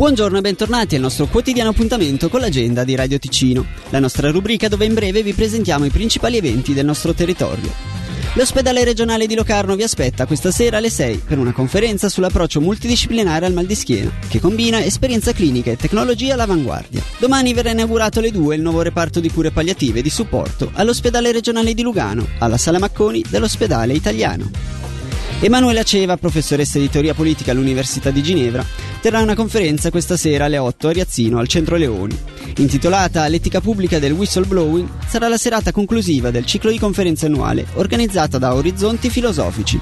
Buongiorno e bentornati al nostro quotidiano appuntamento con l'agenda di Radio Ticino, la nostra rubrica dove in breve vi presentiamo i principali eventi del nostro territorio. L'ospedale regionale di Locarno vi aspetta questa sera alle 6 per una conferenza sull'approccio multidisciplinare al mal di schiena, che combina esperienza clinica e tecnologia all'avanguardia. Domani verrà inaugurato alle 2 il nuovo reparto di cure palliative e di supporto all'ospedale regionale di Lugano, alla sala Macconi dell'ospedale italiano. Emanuela Ceva, professoressa di teoria politica all'Università di Ginevra, terrà una conferenza questa sera alle 8 a Riazzino al Centro Leoni. Intitolata L'etica pubblica del whistleblowing, sarà la serata conclusiva del ciclo di conferenze annuale organizzata da Orizzonti Filosofici.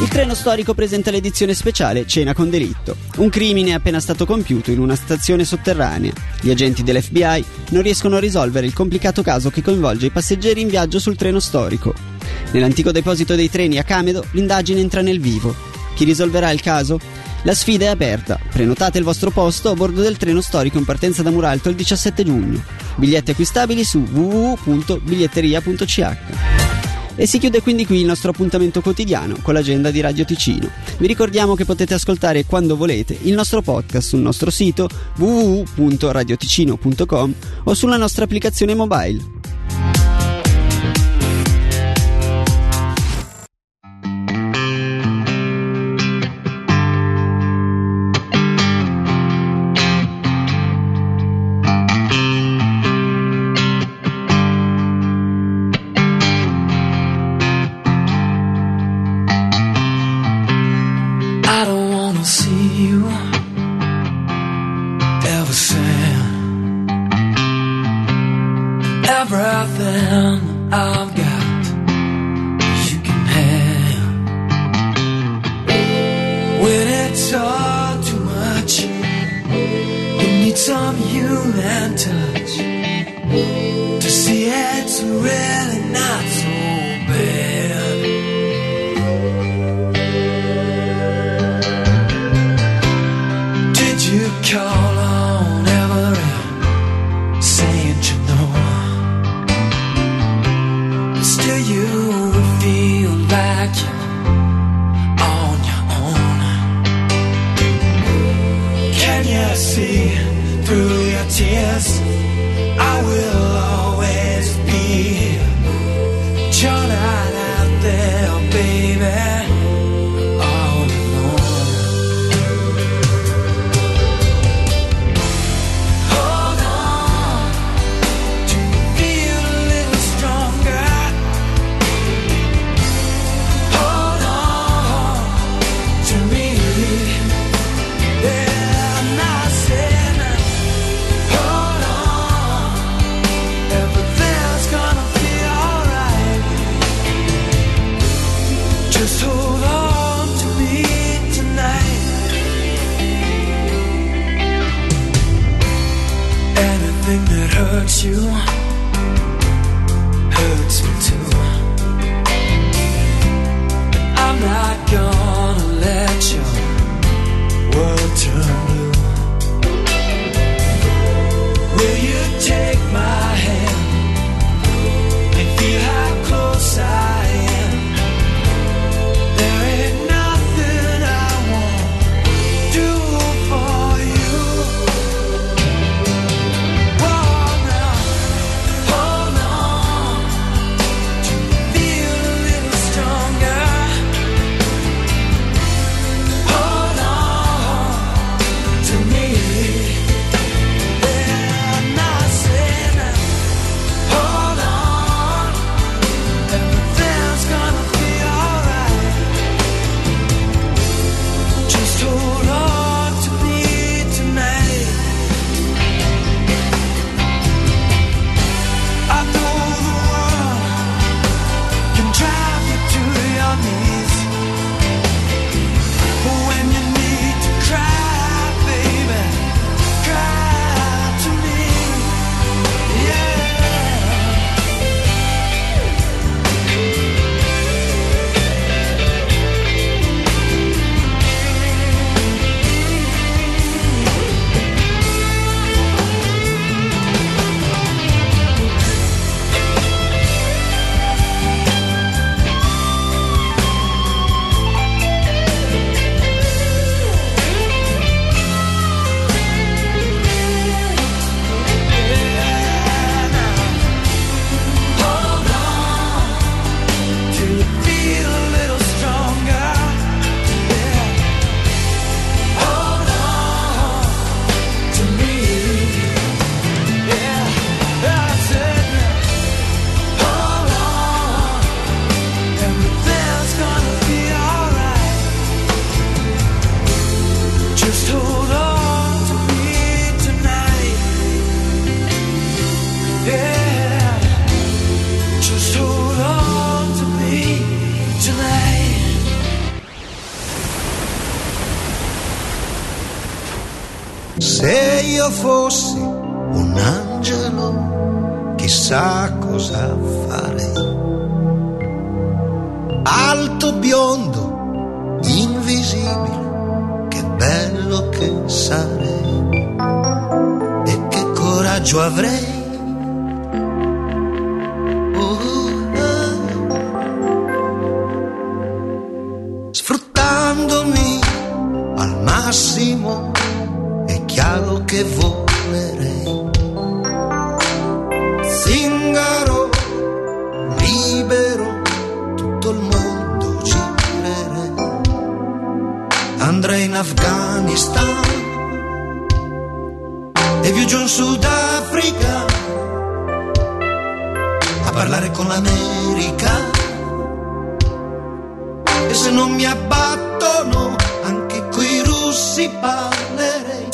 Il treno storico presenta l'edizione speciale Cena con delitto. Un crimine è appena stato compiuto in una stazione sotterranea. Gli agenti dell'FBI non riescono a risolvere il complicato caso che coinvolge i passeggeri in viaggio sul treno storico. Nell'antico deposito dei treni a Camedo l'indagine entra nel vivo. Chi risolverà il caso? La sfida è aperta. Prenotate il vostro posto a bordo del treno storico in partenza da Muralto il 17 giugno. Biglietti acquistabili su www.biglietteria.ch. E si chiude quindi qui il nostro appuntamento quotidiano con l'agenda di Radio Ticino. Vi ricordiamo che potete ascoltare quando volete il nostro podcast sul nostro sito www.radioticino.com o sulla nostra applicazione mobile. Everything I've got you can have. When it's all too much, you need some human touch baby. Just hold on to me tonight. Anything that hurts you hurts me too. Se io fossi un angelo, chissà cosa farei. Alto, biondo, invisibile, che bello che sarei. E che coraggio avrei. Sfruttandomi al massimo chiaro che volerei. Zingaro, libero, tutto il mondo girerei. Andrei in Afghanistan e viaggio in Sudafrica a parlare con l'America. E se non mi abbattono, anche coi russi parlerei.